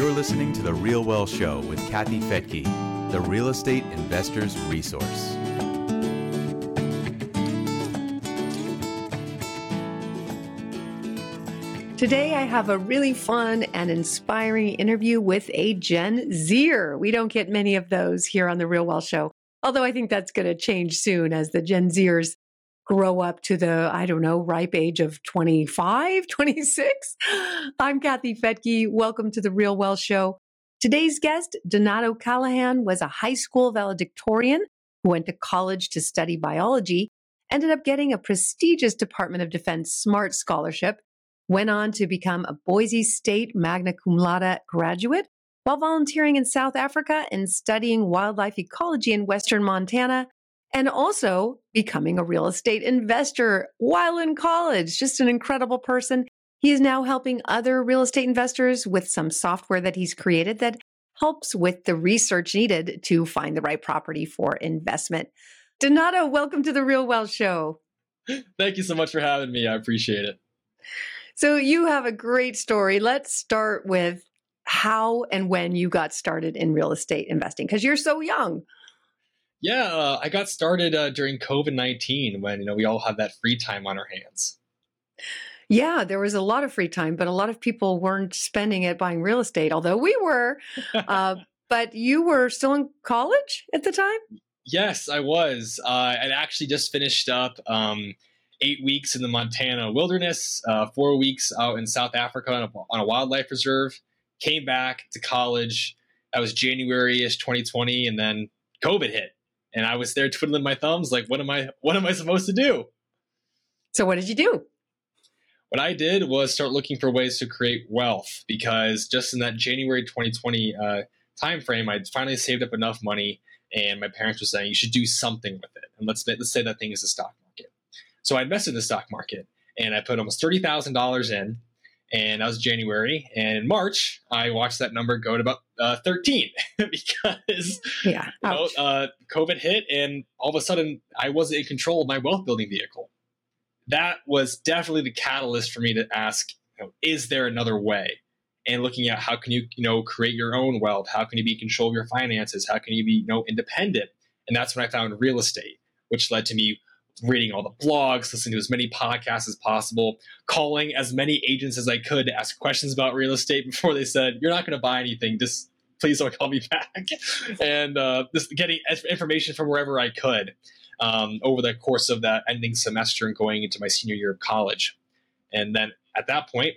You're listening to The Real Wealth Show with Kathy Fettke, the real estate investor's resource. Today, I have a really fun and inspiring interview with a Gen Zer. We don't get many of those here on The Real Wealth Show, although I think that's going to change soon as the Gen Zers grow up to the, I don't know, ripe age of 25, 26. I'm Kathy Fettke. Welcome to The Real Wealth Show. Today's guest, Donato Callahan, was a high school valedictorian who went to college to study biology, ended up getting a prestigious Department of Defense SMART scholarship went on to become a Boise State magna cum laude graduate while volunteering in South Africa and studying wildlife ecology in Western Montana, and also becoming a real estate investor while in college. Just an incredible person. He is now helping other real estate investors with some software that he's created that helps with the research needed to find the right property for investment. Donato, welcome to the Real Wealth Show. Thank you so much for having me. I appreciate it. So you have a great story. Let's start with how and when you got started in real estate investing because you're so young. Yeah, uh, I got started uh, during COVID nineteen when you know we all have that free time on our hands. Yeah, there was a lot of free time, but a lot of people weren't spending it buying real estate, although we were. uh, but you were still in college at the time. Yes, I was. Uh, I actually just finished up. Um, eight weeks in the Montana wilderness, uh, four weeks out in South Africa on a, on a, wildlife reserve. Came back to college. That was January ish 2020, and then COVID hit, and I was there twiddling my thumbs, like, what am I? What am I supposed to do? So, what did you do? What I did was start looking for ways to create wealth because just in that January 2020 uh, timeframe, I'd finally saved up enough money, and my parents were saying you should do something with it, and let's let's say that thing is a stock market. so I invested in the stock market and I put almost thirty thousand dollars in, and that was January. And in March, I watched that number go to about uh, thirteen because yeah, you know, uh, COVID hit, and all of a sudden I wasn't in control of my wealth building vehicle. That was definitely the catalyst for me to ask, you know, is there another way? And looking at how can you, you know, create your own wealth? How can you be in control of your finances? How can you be, you know, independent? And that's when I found real estate, which led to me reading all the blogs, listening to as many podcasts as possible, calling as many agents as I could to ask questions about real estate before they said, You're not going to buy anything. Just please don't call me back. and uh, just getting information from wherever I could um, over the course of that ending semester and going into my senior year of college. And then at that point,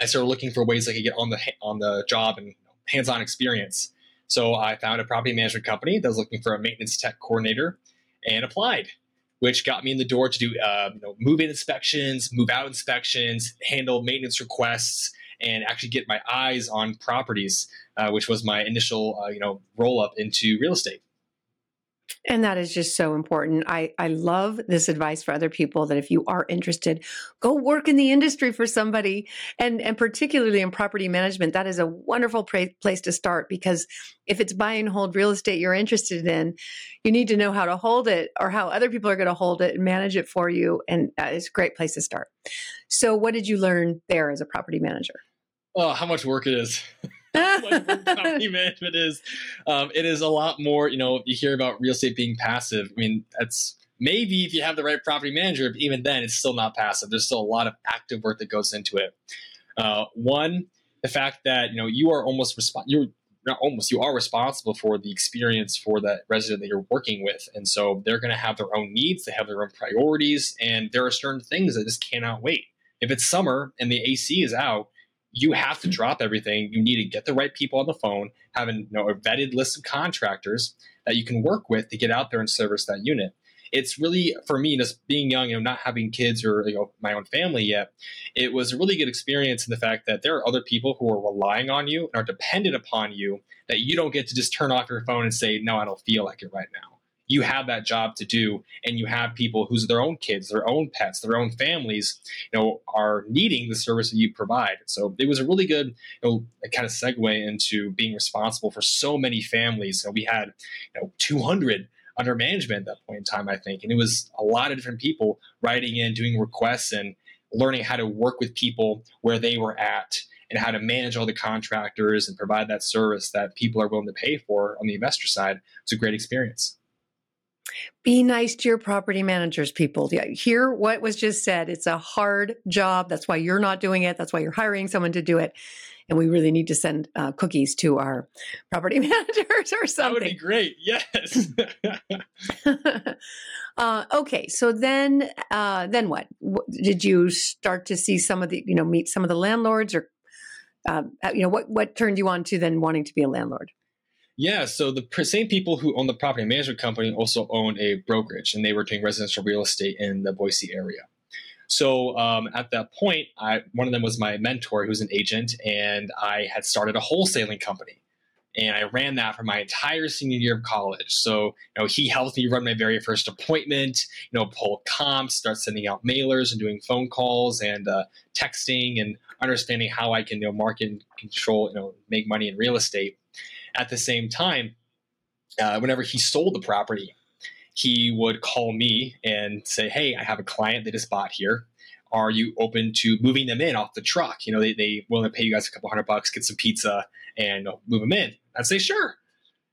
I started looking for ways I could get on the on the job and hands-on experience. So I found a property management company that was looking for a maintenance tech coordinator and applied which got me in the door to do uh, you know, move in inspections, move out inspections, handle maintenance requests, and actually get my eyes on properties, uh, which was my initial uh, you know roll up into real estate. And that is just so important. I, I love this advice for other people that if you are interested, go work in the industry for somebody. And, and particularly in property management, that is a wonderful pra- place to start because if it's buy and hold real estate you're interested in, you need to know how to hold it or how other people are going to hold it and manage it for you. And it's a great place to start. So, what did you learn there as a property manager? Oh, how much work it is. property management is. Um, it is a lot more. You know, you hear about real estate being passive. I mean, that's maybe if you have the right property manager. but Even then, it's still not passive. There's still a lot of active work that goes into it. Uh, one, the fact that you know you are almost resp- you're not almost you are responsible for the experience for that resident that you're working with and so they're going to have their own needs they have their own priorities and there are certain things that just cannot wait if it's summer and the ac is out you have to drop everything. You need to get the right people on the phone, have a, you know, a vetted list of contractors that you can work with to get out there and service that unit. It's really for me, just being young, you know, not having kids or you know my own family yet. It was a really good experience in the fact that there are other people who are relying on you and are dependent upon you. That you don't get to just turn off your phone and say, "No, I don't feel like it right now." You have that job to do and you have people whose their own kids their own pets their own families you know are needing the service that you provide so it was a really good you know kind of segue into being responsible for so many families so we had you know 200 under management at that point in time i think and it was a lot of different people writing in doing requests and learning how to work with people where they were at and how to manage all the contractors and provide that service that people are willing to pay for on the investor side. It's a great experience. Be nice to your property managers, people. Yeah, Hear what was just said. It's a hard job. That's why you're not doing it. That's why you're hiring someone to do it. And we really need to send uh, cookies to our property managers or something. That would be great. Yes. uh, okay, so then, uh, then what? Did you start to see some of the, you know, meet some of the landlords, or um, uh, you know, what what turned you on to then wanting to be a landlord? Yeah, so the same people who own the property management company also own a brokerage, and they were doing residential real estate in the Boise area. So um, at that point, I, one of them was my mentor, who's an agent, and I had started a wholesaling company, and I ran that for my entire senior year of college. So you know, he helped me run my very first appointment, you know, pull comps, start sending out mailers, and doing phone calls and uh, texting, and understanding how I can you know market and control, you know, make money in real estate. At the same time, uh, whenever he sold the property, he would call me and say, Hey, I have a client that just bought here. Are you open to moving them in off the truck? You know, they, they willing to pay you guys a couple hundred bucks, get some pizza, and move them in. I'd say, Sure.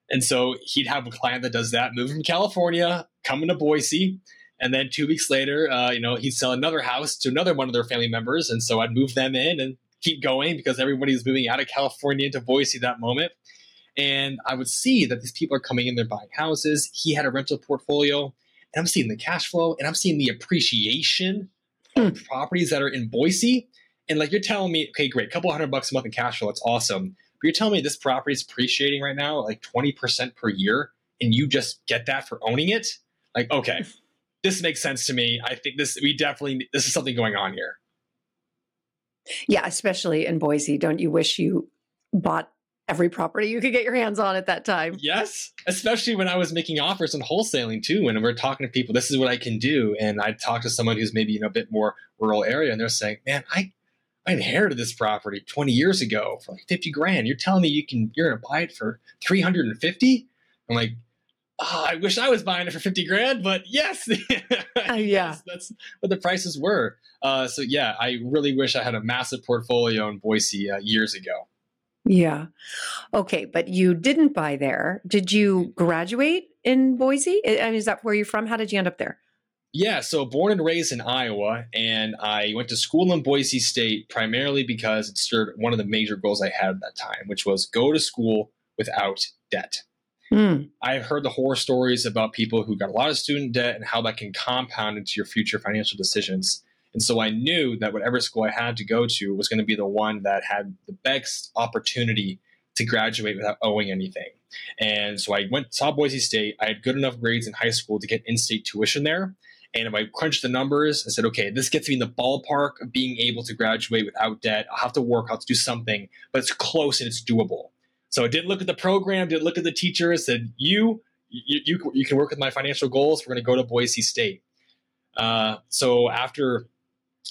And so he'd have a client that does that, move from California, come into Boise. And then two weeks later, uh, you know, he'd sell another house to another one of their family members. And so I'd move them in and keep going because everybody everybody's moving out of California into Boise that moment. And I would see that these people are coming in, they're buying houses. He had a rental portfolio, and I'm seeing the cash flow and I'm seeing the appreciation of hmm. properties that are in Boise. And like you're telling me, okay, great, a couple hundred bucks a month in cash flow, that's awesome. But you're telling me this property is appreciating right now like 20% per year, and you just get that for owning it? Like, okay, this makes sense to me. I think this we definitely this is something going on here. Yeah, especially in Boise. Don't you wish you bought every property you could get your hands on at that time. Yes, especially when I was making offers and wholesaling too. When we're talking to people, this is what I can do, and I talk to someone who's maybe in a bit more rural area, and they're saying, "Man, I." I inherited this property 20 years ago for like 50 grand. You're telling me you can you're gonna buy it for 350? I'm like, oh, I wish I was buying it for 50 grand, but yes, uh, yeah, that's what the prices were. Uh, so yeah, I really wish I had a massive portfolio in Boise uh, years ago. Yeah. Okay, but you didn't buy there. Did you graduate in Boise? I mean, is that where you're from? How did you end up there? Yeah, so born and raised in Iowa, and I went to school in Boise State primarily because it served one of the major goals I had at that time, which was go to school without debt. Mm. I've heard the horror stories about people who got a lot of student debt and how that can compound into your future financial decisions. And so I knew that whatever school I had to go to was going to be the one that had the best opportunity to graduate without owing anything. And so I went saw Boise State. I had good enough grades in high school to get in-state tuition there. And if I crunched the numbers and said, okay, this gets me in the ballpark of being able to graduate without debt. I'll have to work, I'll have to do something, but it's close and it's doable. So I didn't look at the program, didn't look at the teacher, I said, you, you, you, you can work with my financial goals. We're going to go to Boise State. Uh, so after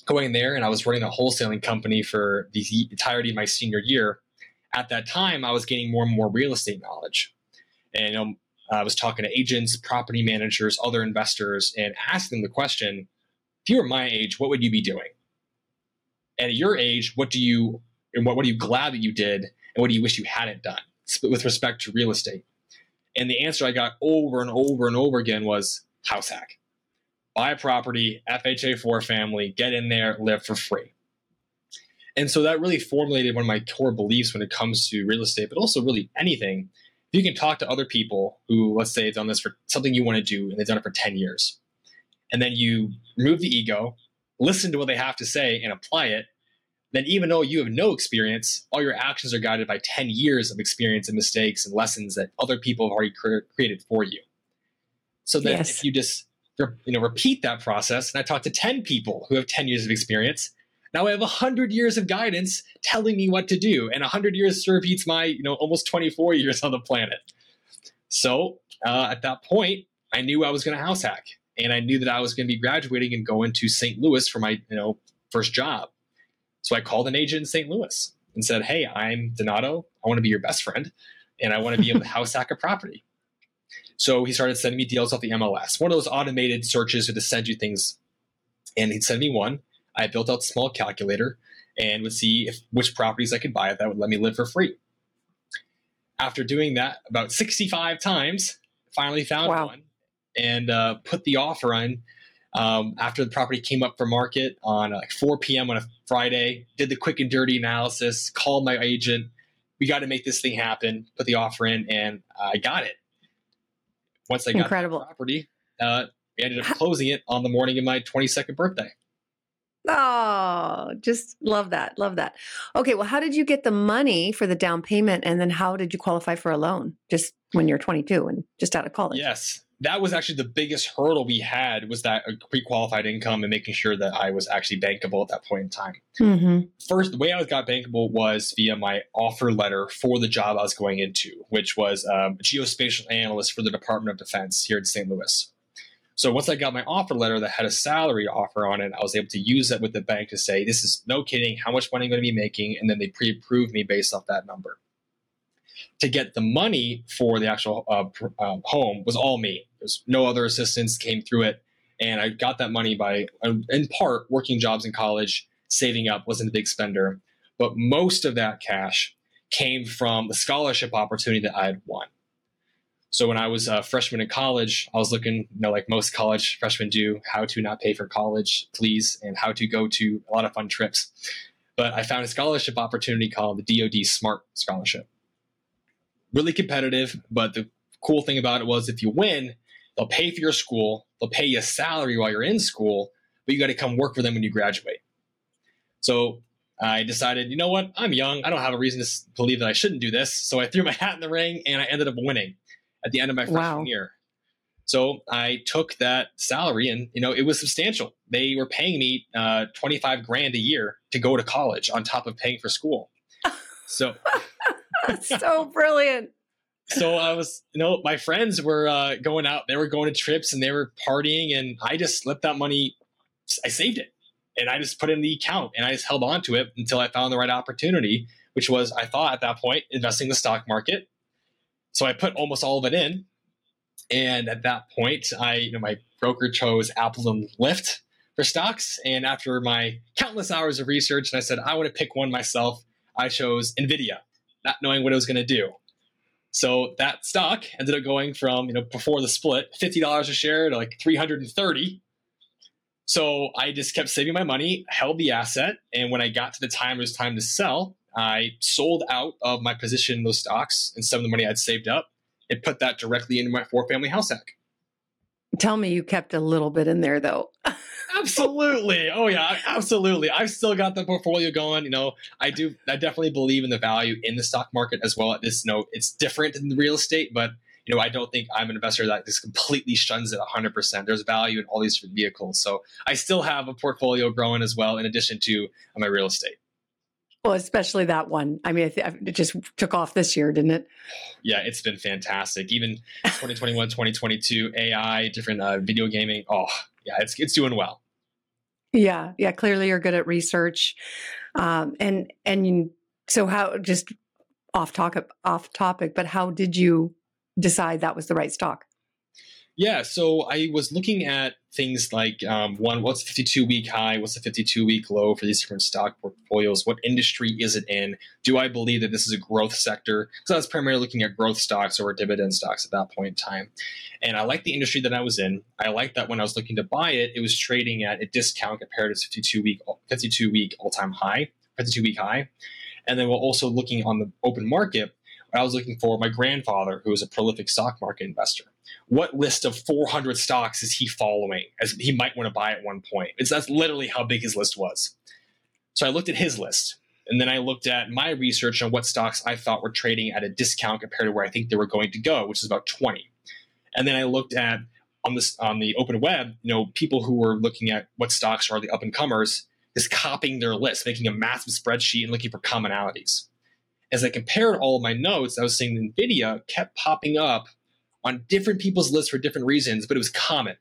going there and I was running a wholesaling company for the entirety of my senior year. At that time, I was gaining more and more real estate knowledge. And know, I was talking to agents, property managers, other investors, and asking them the question if you were my age, what would you be doing? And at your age, what do you and what, what are you glad that you did and what do you wish you hadn't done with respect to real estate? And the answer I got over and over and over again was house hack buy a property, FHA four family, get in there, live for free. And so that really formulated one of my core beliefs when it comes to real estate, but also really anything. If you can talk to other people who, let's say, have done this for something you want to do and they've done it for 10 years, and then you remove the ego, listen to what they have to say, and apply it, then even though you have no experience, all your actions are guided by 10 years of experience and mistakes and lessons that other people have already created for you. So then yes. if you just you know, repeat that process. And I talked to 10 people who have 10 years of experience. Now I have 100 years of guidance telling me what to do. And 100 years of beats my, you know, almost 24 years on the planet. So uh, at that point, I knew I was going to house hack. And I knew that I was going to be graduating and going to St. Louis for my, you know, first job. So I called an agent in St. Louis and said, Hey, I'm Donato. I want to be your best friend. And I want to be able to house hack a property. So he started sending me deals off the MLS, one of those automated searches to just send you things. And he'd send me one. I built out a small calculator and would see if which properties I could buy that would let me live for free. After doing that about 65 times, finally found wow. one and uh, put the offer on um, after the property came up for market on uh, like 4 p.m. on a Friday. Did the quick and dirty analysis, called my agent. We got to make this thing happen. Put the offer in, and I got it. Once I got Incredible. the property, uh, we ended up closing it on the morning of my 22nd birthday. Oh, just love that. Love that. Okay. Well, how did you get the money for the down payment? And then how did you qualify for a loan just when you're 22 and just out of college? Yes. That was actually the biggest hurdle we had was that pre qualified income and making sure that I was actually bankable at that point in time. Mm-hmm. First, the way I got bankable was via my offer letter for the job I was going into, which was um, a geospatial analyst for the Department of Defense here in St. Louis. So once I got my offer letter that had a salary offer on it, I was able to use that with the bank to say, this is no kidding, how much money I'm going to be making. And then they pre approved me based off that number. To get the money for the actual uh, uh, home was all me. There's no other assistance came through it. And I got that money by, uh, in part, working jobs in college, saving up, wasn't a big spender. But most of that cash came from the scholarship opportunity that I had won. So when I was a freshman in college, I was looking, you know, like most college freshmen do, how to not pay for college, please, and how to go to a lot of fun trips. But I found a scholarship opportunity called the DoD Smart Scholarship. Really competitive, but the cool thing about it was if you win, they'll pay for your school, they'll pay you a salary while you're in school, but you got to come work for them when you graduate. So I decided, you know what, I'm young, I don't have a reason to believe that I shouldn't do this. So I threw my hat in the ring and I ended up winning at the end of my freshman wow. year. So I took that salary and, you know, it was substantial. They were paying me uh, 25 grand a year to go to college on top of paying for school. So, so brilliant. So I was, you know, my friends were uh, going out, they were going to trips and they were partying. And I just slipped that money, I saved it and I just put in the account and I just held on to it until I found the right opportunity, which was, I thought at that point, investing in the stock market so I put almost all of it in. And at that point, I, you know, my broker chose Apple and Lyft for stocks. And after my countless hours of research, and I said, I want to pick one myself, I chose NVIDIA, not knowing what it was going to do. So that stock ended up going from, you know, before the split, $50 a share to like 330. So I just kept saving my money, held the asset, and when I got to the time it was time to sell, I sold out of my position in those stocks and some of the money I'd saved up and put that directly into my four family house hack. Tell me you kept a little bit in there though. Absolutely. Oh yeah, absolutely. I've still got the portfolio going. You know, I do. I definitely believe in the value in the stock market as well. At this note, it's different than the real estate, but you know, I don't think I'm an investor that just completely shuns it 100%. There's value in all these vehicles. So I still have a portfolio growing as well, in addition to my real estate. Well, especially that one. I mean, it just took off this year, didn't it? Yeah, it's been fantastic. Even 2021, 2022, AI, different uh, video gaming. Oh, yeah, it's it's doing well. Yeah, yeah. Clearly, you're good at research, um, and and you, so how? Just off topic, off topic. But how did you decide that was the right stock? Yeah, so I was looking at things like um, one, what's the 52 week high? What's the 52 week low for these different stock portfolios? What industry is it in? Do I believe that this is a growth sector? So I was primarily looking at growth stocks or dividend stocks at that point in time. And I liked the industry that I was in. I liked that when I was looking to buy it, it was trading at a discount compared to 52 week 52 week all time high, 52 week high. And then we're also looking on the open market. I was looking for my grandfather, who was a prolific stock market investor. What list of 400 stocks is he following as he might want to buy at one point? It's that's literally how big his list was. So i looked at his list and then i looked at my research on what stocks i thought were trading at a discount compared to where i think they were going to go which is about 20 and then i looked at on this on the open web you know people who were looking at what stocks are the up and comers is copying their list making a massive spreadsheet and looking for commonalities as i compared all of my notes i was seeing nvidia kept popping up on different people's lists for different reasons, but it was common.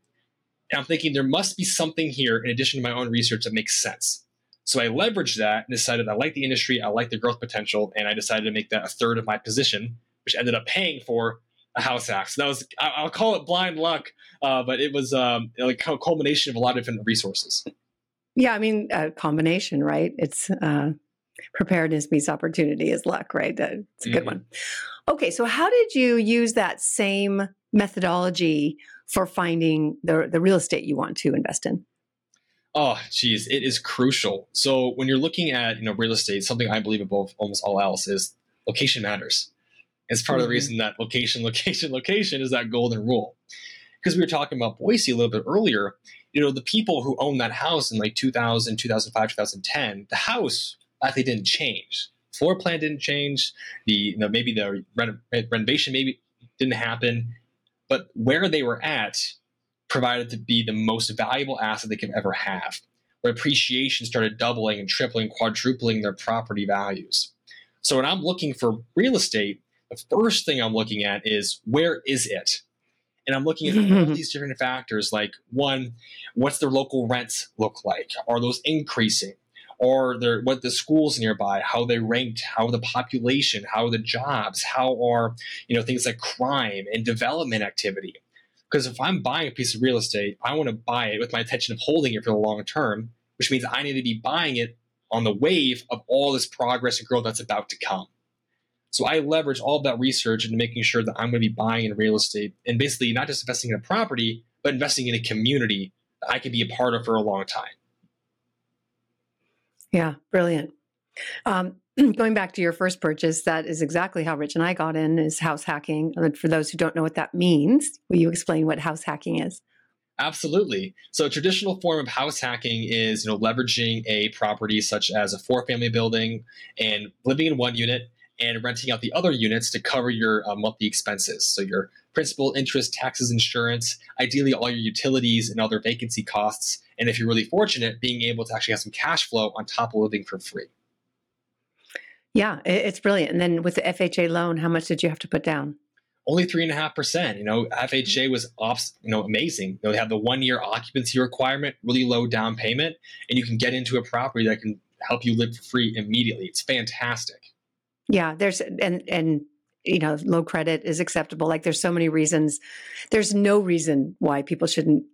And I'm thinking there must be something here in addition to my own research that makes sense. So I leveraged that and decided I like the industry, I like the growth potential, and I decided to make that a third of my position, which ended up paying for a house hack. So that was I'll call it blind luck, uh, but it was um, like a culmination of a lot of different resources. Yeah, I mean, a combination, right? It's uh, preparedness meets opportunity is luck, right? That's a good mm-hmm. one. Okay, so how did you use that same methodology for finding the, the real estate you want to invest in? Oh, geez, it is crucial. So when you're looking at you know real estate, something I believe above almost all else is location matters. It's part mm-hmm. of the mm-hmm. reason that location, location, location is that golden rule. Because we were talking about Boise a little bit earlier, you know, the people who owned that house in like 2000, 2005, 2010, the house actually didn't change. Floor plan didn't change. The you know, maybe the renovation maybe didn't happen, but where they were at provided to be the most valuable asset they could ever have. Where appreciation started doubling and tripling, quadrupling their property values. So when I'm looking for real estate, the first thing I'm looking at is where is it? And I'm looking at all these different factors like one, what's their local rents look like? Are those increasing? Or their, what the schools nearby, how they ranked, how the population, how the jobs, how are you know things like crime and development activity. Because if I'm buying a piece of real estate, I want to buy it with my intention of holding it for the long term, which means I need to be buying it on the wave of all this progress and growth that's about to come. So I leverage all that research into making sure that I'm going to be buying in real estate and basically not just investing in a property, but investing in a community that I can be a part of for a long time. Yeah, brilliant. Um, going back to your first purchase, that is exactly how Rich and I got in is house hacking. And for those who don't know what that means, will you explain what house hacking is? Absolutely. So a traditional form of house hacking is, you know, leveraging a property such as a four-family building and living in one unit and renting out the other units to cover your uh, monthly expenses. So your principal, interest, taxes, insurance, ideally all your utilities and other vacancy costs. And if you're really fortunate, being able to actually have some cash flow on top of living for free. Yeah, it's brilliant. And then with the FHA loan, how much did you have to put down? Only three and a half percent. You know, FHA was off, you know, amazing. You know, they have the one year occupancy requirement, really low down payment, and you can get into a property that can help you live for free immediately. It's fantastic. Yeah, there's and and you know, low credit is acceptable. Like there's so many reasons. There's no reason why people shouldn't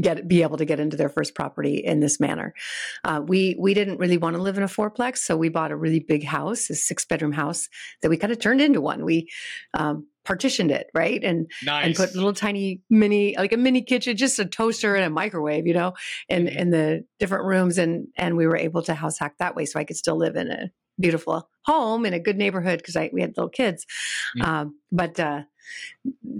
get be able to get into their first property in this manner. Uh, we we didn't really want to live in a fourplex, so we bought a really big house, a six bedroom house that we kind of turned into one. We um, partitioned it right and nice. and put little tiny mini like a mini kitchen, just a toaster and a microwave, you know, in mm-hmm. in the different rooms, and and we were able to house hack that way, so I could still live in a beautiful home in a good neighborhood because I we had little kids. Mm-hmm. Um, but uh,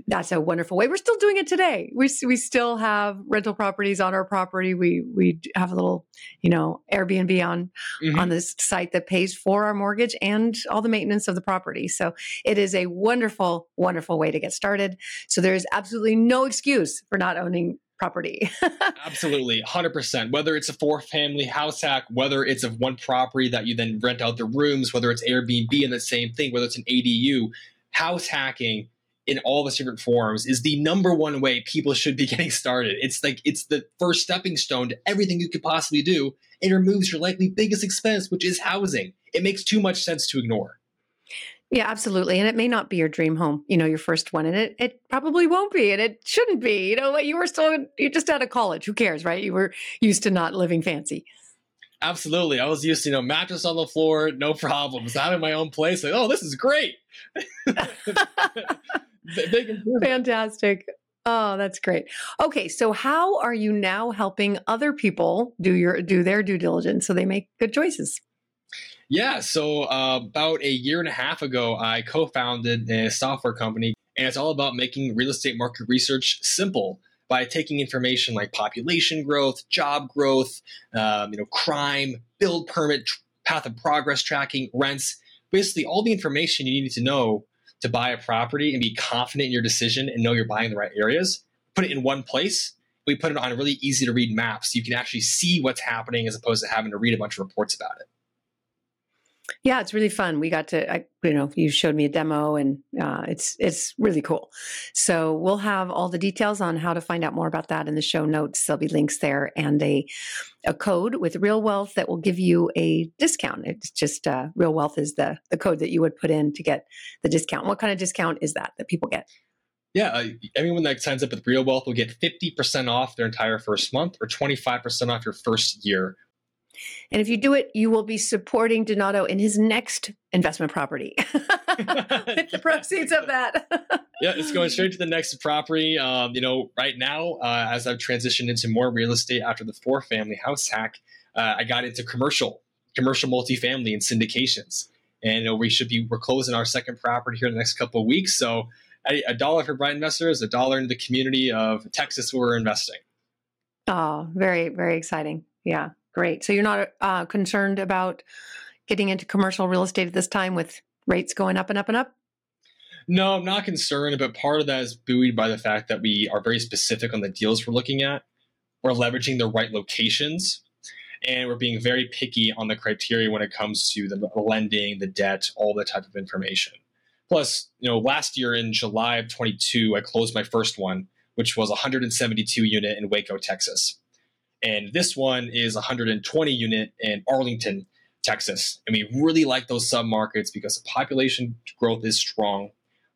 that's a wonderful way. We're still doing it today. We we still have rental properties on our property. We we have a little, you know, Airbnb on mm-hmm. on this site that pays for our mortgage and all the maintenance of the property. So it is a wonderful, wonderful way to get started. So there is absolutely no excuse for not owning property. Absolutely, 100%. Whether it's a four family house hack, whether it's of one property that you then rent out the rooms, whether it's Airbnb and the same thing, whether it's an ADU, house hacking in all the different forms is the number one way people should be getting started. It's like it's the first stepping stone to everything you could possibly do It removes your likely biggest expense, which is housing. It makes too much sense to ignore. Yeah, absolutely. And it may not be your dream home, you know, your first one. And it, it probably won't be. And it shouldn't be. You know, like you were still, you're just out of college. Who cares, right? You were used to not living fancy. Absolutely. I was used to, you know, mattress on the floor, no problems. Having my own place. Like, oh, this is great. Fantastic. Oh, that's great. Okay, so how are you now helping other people do your do their due diligence so they make good choices? Yeah, so uh, about a year and a half ago, I co founded a software company, and it's all about making real estate market research simple by taking information like population growth, job growth, um, you know, crime, build permit, path of progress tracking, rents, basically all the information you need to know to buy a property and be confident in your decision and know you're buying the right areas. Put it in one place. We put it on really easy to read map so you can actually see what's happening as opposed to having to read a bunch of reports about it. Yeah, it's really fun. We got to, I, you know, you showed me a demo, and uh, it's it's really cool. So we'll have all the details on how to find out more about that in the show notes. There'll be links there and a a code with Real Wealth that will give you a discount. It's just uh, Real Wealth is the the code that you would put in to get the discount. What kind of discount is that that people get? Yeah, uh, everyone that signs up with Real Wealth will get 50% off their entire first month or 25% off your first year. And if you do it, you will be supporting Donato in his next investment property with the proceeds of that. yeah, it's going straight to the next property. Um, you know, right now, uh, as I've transitioned into more real estate after the four family house hack, uh, I got into commercial, commercial multifamily and syndications. And you know, we should be we're closing our second property here in the next couple of weeks. So a dollar for Brian bright is a dollar in the community of Texas where we're investing. Oh, very, very exciting. Yeah, great. So you're not uh, concerned about getting into commercial real estate at this time with rates going up and up and up? No, I'm not concerned, but part of that is buoyed by the fact that we are very specific on the deals we're looking at. We're leveraging the right locations and we're being very picky on the criteria when it comes to the lending, the debt, all that type of information. Plus, you know, last year in July of 22, I closed my first one, which was 172 unit in Waco, Texas. And this one is 120 unit in Arlington, Texas. And we really like those submarkets because the population growth is strong.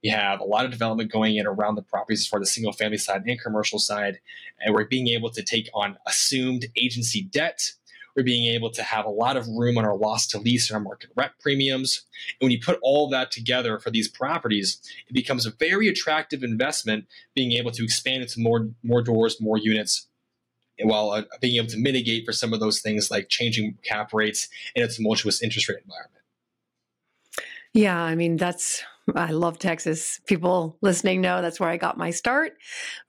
We have a lot of development going in around the properties for the single family side and commercial side. And we're being able to take on assumed agency debt we're being able to have a lot of room on our loss to lease and our market rent premiums. And when you put all that together for these properties, it becomes a very attractive investment, being able to expand into more, more doors, more units, while uh, being able to mitigate for some of those things like changing cap rates in a tumultuous interest rate environment. Yeah, I mean, that's I love Texas. People listening know that's where I got my start.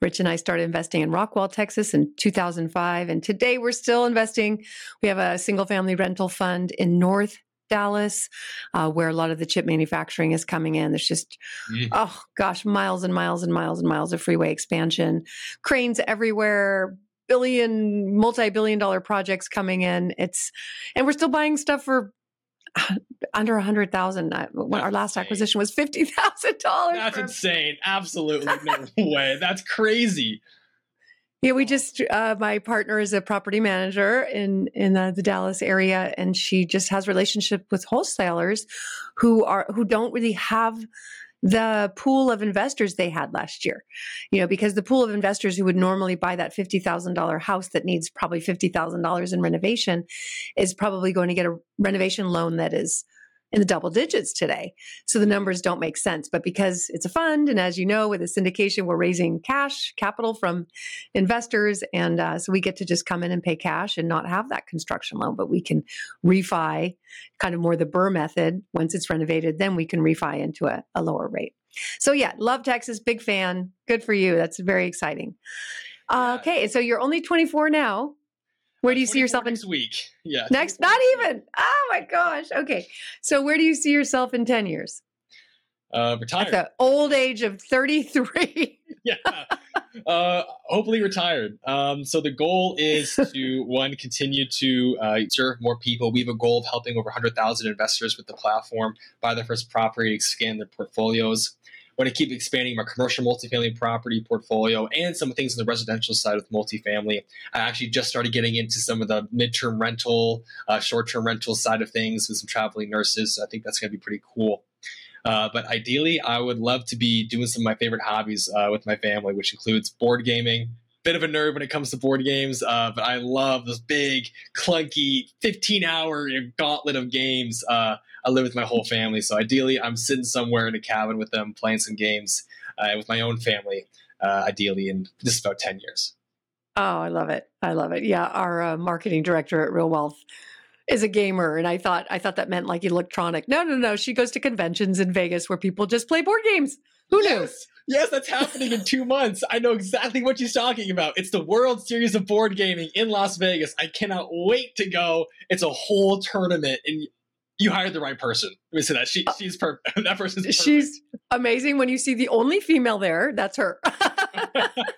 Rich and I started investing in Rockwall, Texas in 2005. And today we're still investing. We have a single family rental fund in North Dallas, uh, where a lot of the chip manufacturing is coming in. There's just, mm. oh gosh, miles and miles and miles and miles of freeway expansion, cranes everywhere, billion, multi billion dollar projects coming in. It's, and we're still buying stuff for under a hundred thousand. When our last insane. acquisition was fifty thousand dollars. That's for- insane. Absolutely no way. That's crazy. Yeah, we just uh, my partner is a property manager in in uh, the Dallas area, and she just has relationship with wholesalers who are who don't really have the pool of investors they had last year. You know, because the pool of investors who would normally buy that $50,000 house that needs probably $50,000 in renovation is probably going to get a renovation loan that is in the double digits today. So the numbers don't make sense. But because it's a fund, and as you know, with a syndication, we're raising cash capital from investors. And uh, so we get to just come in and pay cash and not have that construction loan, but we can refi kind of more the BRRRR method. Once it's renovated, then we can refi into a, a lower rate. So yeah, love Texas, big fan. Good for you. That's very exciting. Uh, okay, so you're only 24 now. Where do you see yourself in next week? Yeah. Next, not even. Oh my gosh. Okay. So where do you see yourself in 10 years? Uh, retired. At the old age of 33. yeah. Uh, hopefully retired. Um, so the goal is to one continue to uh, serve more people. We have a goal of helping over 100,000 investors with the platform buy their first property, expand their portfolios want to keep expanding my commercial multifamily property portfolio and some things on the residential side with multifamily. I actually just started getting into some of the midterm rental, uh, short term rental side of things with some traveling nurses. So I think that's going to be pretty cool. Uh, but ideally, I would love to be doing some of my favorite hobbies uh, with my family, which includes board gaming. Bit of a nerd when it comes to board games, uh, but I love those big, clunky, 15 hour gauntlet of games. I live with my whole family. So ideally, I'm sitting somewhere in a cabin with them, playing some games uh, with my own family. Uh, ideally, in just about ten years. Oh, I love it! I love it. Yeah, our uh, marketing director at Real Wealth is a gamer, and I thought I thought that meant like electronic. No, no, no. She goes to conventions in Vegas where people just play board games. Who yes. knew? Yes, that's happening in two months. I know exactly what she's talking about. It's the World Series of Board Gaming in Las Vegas. I cannot wait to go. It's a whole tournament, and you hired the right person. Let me say that she, uh, she's perfect. that person's perfect. She's amazing. When you see the only female there, that's her.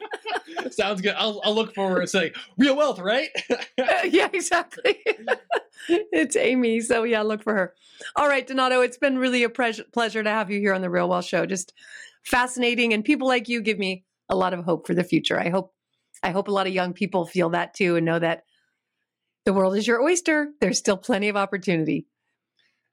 Sounds good. I'll, I'll look forward and say real wealth, right? yeah, exactly. it's Amy. So yeah, look for her. All right, Donato, it's been really a pre- pleasure to have you here on the Real Wealth Show. Just fascinating, and people like you give me a lot of hope for the future. I hope I hope a lot of young people feel that too and know that the world is your oyster. There's still plenty of opportunity.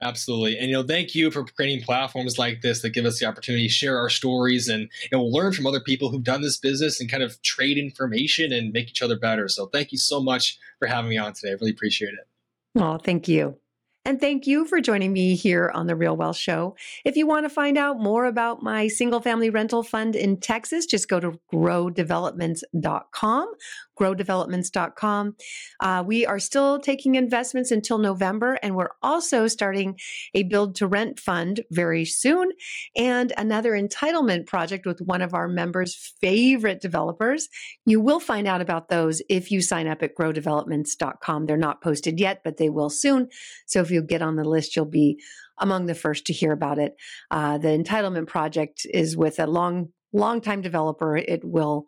Absolutely. And, you know, thank you for creating platforms like this that give us the opportunity to share our stories and, you know, learn from other people who've done this business and kind of trade information and make each other better. So thank you so much for having me on today. I really appreciate it. Oh, thank you. And thank you for joining me here on The Real Wealth Show. If you want to find out more about my single family rental fund in Texas, just go to growdevelopments.com growdevelopments.com. Uh, we are still taking investments until November, and we're also starting a build to rent fund very soon and another entitlement project with one of our members' favorite developers. You will find out about those if you sign up at growdevelopments.com. They're not posted yet, but they will soon. So if you get on the list, you'll be among the first to hear about it. Uh, the entitlement project is with a long, long time developer. It will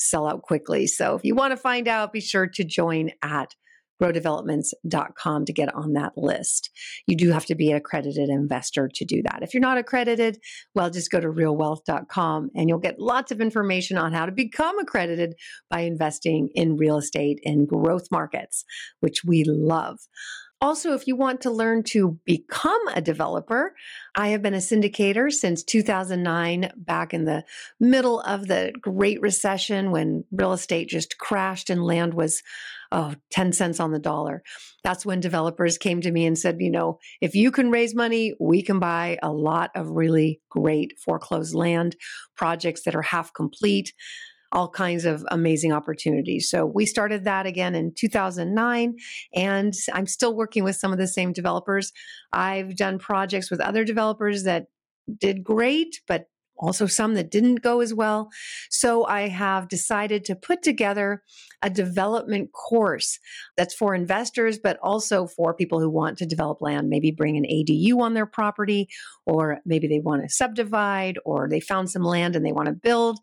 sell out quickly. So if you want to find out, be sure to join at growdevelopments.com to get on that list. You do have to be an accredited investor to do that. If you're not accredited, well, just go to realwealth.com and you'll get lots of information on how to become accredited by investing in real estate in growth markets, which we love. Also, if you want to learn to become a developer, I have been a syndicator since 2009, back in the middle of the Great Recession when real estate just crashed and land was oh, 10 cents on the dollar. That's when developers came to me and said, you know, if you can raise money, we can buy a lot of really great foreclosed land projects that are half complete all kinds of amazing opportunities. So we started that again in 2009, and I'm still working with some of the same developers. I've done projects with other developers that did great, but also some that didn't go as well. So I have decided to put together a development course that's for investors, but also for people who want to develop land, maybe bring an ADU on their property, or maybe they want to subdivide, or they found some land and they want to build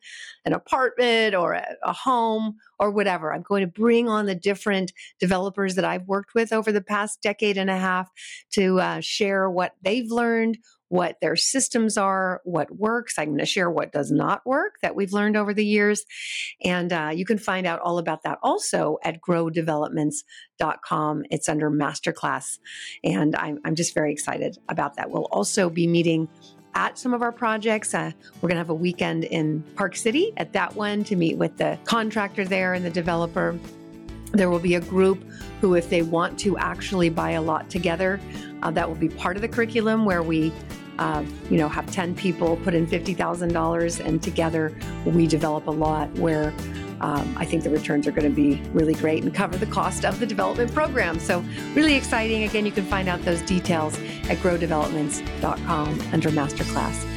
an apartment or a, a home or whatever. I'm going to bring on the different developers that I've worked with over the past decade and a half to uh, share what they've learned, what their systems are, what works. I'm going to share what does not work that we've learned over the years. And uh, you can find out all about that also at growdevelopments.com. It's under masterclass. And I'm, I'm just very excited about that. We'll also be meeting at some of our projects. Uh, we're going to have a weekend in Park City at that one to meet with the contractor there and the developer. There will be a group who, if they want to actually buy a lot together, uh, that will be part of the curriculum where we uh, you know, have 10 people put in $50,000 and together we develop a lot where um, I think the returns are going to be really great and cover the cost of the development program. So, really exciting. Again, you can find out those details at growdevelopments.com under masterclass.